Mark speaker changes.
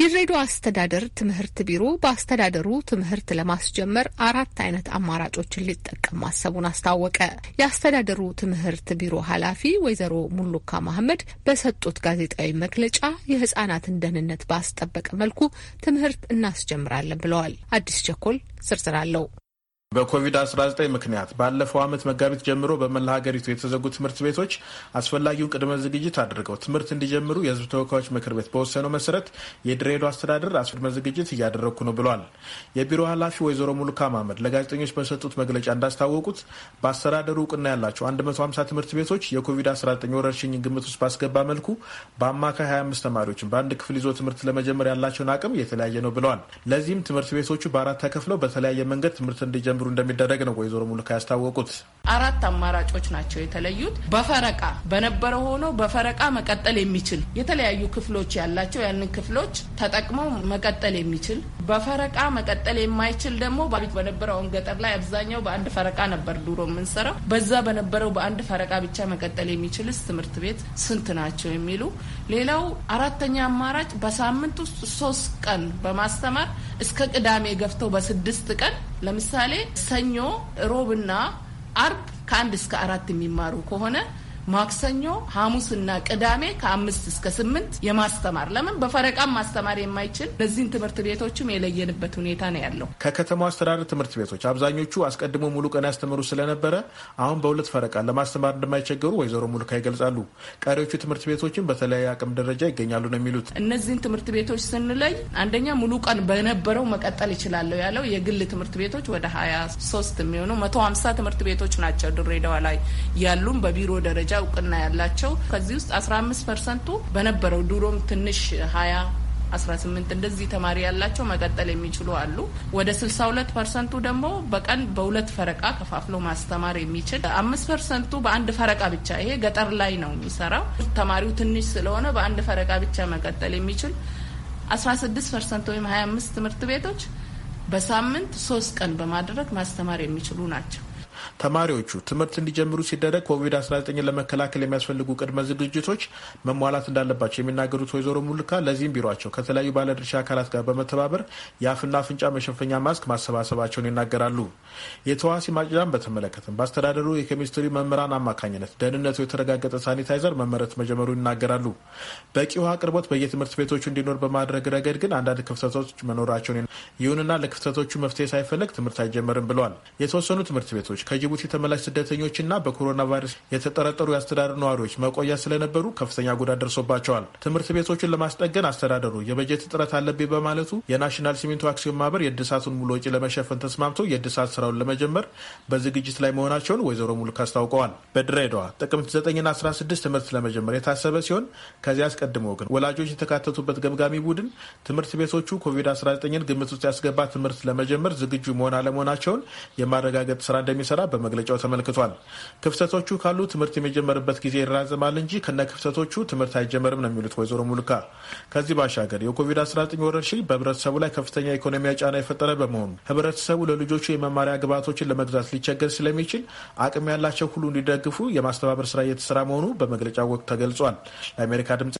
Speaker 1: የድሬዳዋ አስተዳደር ትምህርት ቢሮ በአስተዳደሩ ትምህርት ለማስጀመር አራት አይነት አማራጮችን ሊጠቀም ማሰቡን አስታወቀ። የአስተዳደሩ ትምህርት ቢሮ ኃላፊ ወይዘሮ ሙሉካ መሐመድ በሰጡት ጋዜጣዊ መግለጫ የህጻናትን ደህንነት ባስጠበቀ መልኩ ትምህርት እናስጀምራለን ብለዋል። አዲስ ቸኮል ዝርዝር አለው።
Speaker 2: በኮቪድ-19 ምክንያት ባለፈው ዓመት መጋቢት ጀምሮ በመላ ሀገሪቱ የተዘጉ ትምህርት ቤቶች አስፈላጊውን ቅድመ ዝግጅት አድርገው ትምህርት እንዲጀምሩ የሕዝብ ተወካዮች ምክር ቤት በወሰነው መሰረት የድሬዳዋ አስተዳደር ቅድመ ዝግጅት እያደረግኩ ነው ብለዋል። የቢሮ ኃላፊ ወይዘሮ ሙሉካ ማመድ ለጋዜጠኞች በሰጡት መግለጫ እንዳስታወቁት በአስተዳደሩ እውቅና ያላቸው 150 ትምህርት ቤቶች የኮቪድ-19 ወረርሽኝ ግምት ውስጥ ባስገባ መልኩ በአማካይ 25 ተማሪዎችን በአንድ ክፍል ይዞ ትምህርት ለመጀመር ያላቸውን አቅም የተለያየ ነው ብለዋል። ለዚህም ትምህርት ቤቶቹ በአራት ተከፍለው በተለያየ መንገድ ትምህርት እንዲጀምሩ እንደሚደረግ ነው ወይዘሮ ሙልካ ያስታወቁት።
Speaker 3: አራት አማራጮች ናቸው የተለዩት። በፈረቃ በነበረው ሆኖ በፈረቃ መቀጠል የሚችል የተለያዩ ክፍሎች ያላቸው ያንን ክፍሎች ተጠቅመው መቀጠል የሚችል በፈረቃ መቀጠል የማይችል ደግሞ በነበረው ገጠር ላይ አብዛኛው በአንድ ፈረቃ ነበር ድሮ የምንሰራው። በዛ በነበረው በአንድ ፈረቃ ብቻ መቀጠል የሚችልስ ትምህርት ቤት ስንት ናቸው የሚሉ ሌላው አራተኛ አማራጭ በሳምንት ውስጥ ሶስት ቀን በማስተማር እስከ ቅዳሜ ገፍተው በስድስት ቀን ለምሳሌ ሰኞ፣ ሮብና አርብ ከአንድ እስከ አራት የሚማሩ ከሆነ ማክሰኞ፣ ሐሙስና ቅዳሜ ከአምስት እስከ ስምንት የማስተማር ለምን በፈረቃም ማስተማር የማይችል እነዚህን ትምህርት ቤቶችም የለየንበት ሁኔታ ነው ያለው።
Speaker 2: ከከተማው አስተዳደር ትምህርት ቤቶች አብዛኞቹ አስቀድሞ ሙሉ ቀን ያስተምሩ ስለነበረ አሁን በሁለት ፈረቃ ለማስተማር እንደማይቸገሩ ወይዘሮ ሙሉካ ይገልጻሉ። ቀሪዎቹ ትምህርት ቤቶችን በተለያየ አቅም ደረጃ ይገኛሉ ነው የሚሉት።
Speaker 3: እነዚህን ትምህርት ቤቶች ስንለይ አንደኛ ሙሉ ቀን በነበረው መቀጠል ይችላለሁ ያለው የግል ትምህርት ቤቶች ወደ ሀያ ሶስት የሚሆኑ መቶ ሀምሳ ትምህርት ቤቶች ናቸው ድሬዳዋ ላይ ያሉም በቢሮ ደረጃ እውቅና ያላቸው ከዚህ ውስጥ 15 ፐርሰንቱ በነበረው ድሮም ትንሽ 20 18 እንደዚህ ተማሪ ያላቸው መቀጠል የሚችሉ አሉ። ወደ 62 ፐርሰንቱ ደግሞ በቀን በሁለት ፈረቃ ከፋፍሎ ማስተማር የሚችል አምስት ፐርሰንቱ በአንድ ፈረቃ ብቻ ይሄ ገጠር ላይ ነው የሚሰራው ተማሪው ትንሽ ስለሆነ በአንድ ፈረቃ ብቻ መቀጠል የሚችል 16 ፐርሰንት ወይም 25 ትምህርት ቤቶች በሳምንት ሶስት ቀን በማድረግ ማስተማር የሚችሉ ናቸው።
Speaker 2: ተማሪዎቹ ትምህርት እንዲጀምሩ ሲደረግ ኮቪድ-19 ለመከላከል የሚያስፈልጉ ቅድመ ዝግጅቶች መሟላት እንዳለባቸው የሚናገሩት ወይዘሮ ሙልካ ለዚህም ቢሯቸው ከተለያዩ ባለድርሻ አካላት ጋር በመተባበር የአፍና አፍንጫ መሸፈኛ ማስክ ማሰባሰባቸውን ይናገራሉ። የተህዋሲ ማጽጃን በተመለከተም በአስተዳደሩ የኬሚስትሪ መምህራን አማካኝነት ደህንነቱ የተረጋገጠ ሳኒታይዘር መመረት መጀመሩ ይናገራሉ። በቂ ውሃ አቅርቦት በየትምህርት ቤቶቹ እንዲኖር በማድረግ ረገድ ግን አንዳንድ ክፍተቶች መኖራቸውን ይሁንና ለክፍተቶቹ መፍትሄ ሳይፈለግ ትምህርት አይጀመርም ብለዋል። የተወሰኑ ትምህርት ቤቶች ከጅቡቲ ተመላሽ ስደተኞችና በኮሮና ቫይረስ የተጠረጠሩ የአስተዳደር ነዋሪዎች መቆያ ስለነበሩ ከፍተኛ ጉዳት ደርሶባቸዋል። ትምህርት ቤቶችን ለማስጠገን አስተዳደሩ የበጀት እጥረት አለብኝ በማለቱ የናሽናል ሲሚንቶ አክሲዮን ማህበር የእድሳቱን ሙሉ ወጪ ለመሸፈን ተስማምቶ የእድሳት ስራውን ለመጀመር በዝግጅት ላይ መሆናቸውን ወይዘሮ ሙልክ አስታውቀዋል። በድሬዳዋ ጥቅምት 9ና 16 ትምህርት ለመጀመር የታሰበ ሲሆን ከዚህ አስቀድሞ ግን ወላጆች የተካተቱበት ገምጋሚ ቡድን ትምህርት ቤቶቹ ኮቪድ-19ን ግምት ውስጥ ያስገባ ትምህርት ለመጀመር ዝግጁ መሆን አለመሆናቸውን የማረጋገጥ ስራ እንደሚሰራ በመግለጫው ተመልክቷል። ክፍተቶቹ ካሉ ትምህርት የሚጀመርበት ጊዜ ይራዘማል እንጂ ከነ ክፍተቶቹ ትምህርት አይጀመርም ነው የሚሉት ወይዘሮ ሙልካ። ከዚህ ባሻገር የኮቪድ-19 ወረርሽኝ በህብረተሰቡ ላይ ከፍተኛ ኢኮኖሚያዊ ጫና የፈጠረ በመሆኑ ህብረተሰቡ ለልጆቹ የመማሪያ ግብዓቶችን ለመግዛት ሊቸገር ስለሚችል አቅም ያላቸው ሁሉ እንዲደግፉ የማስተባበር ስራ እየተሰራ መሆኑ በመግለጫው ወቅት ተገልጿል። ለአሜሪካ ድምጽ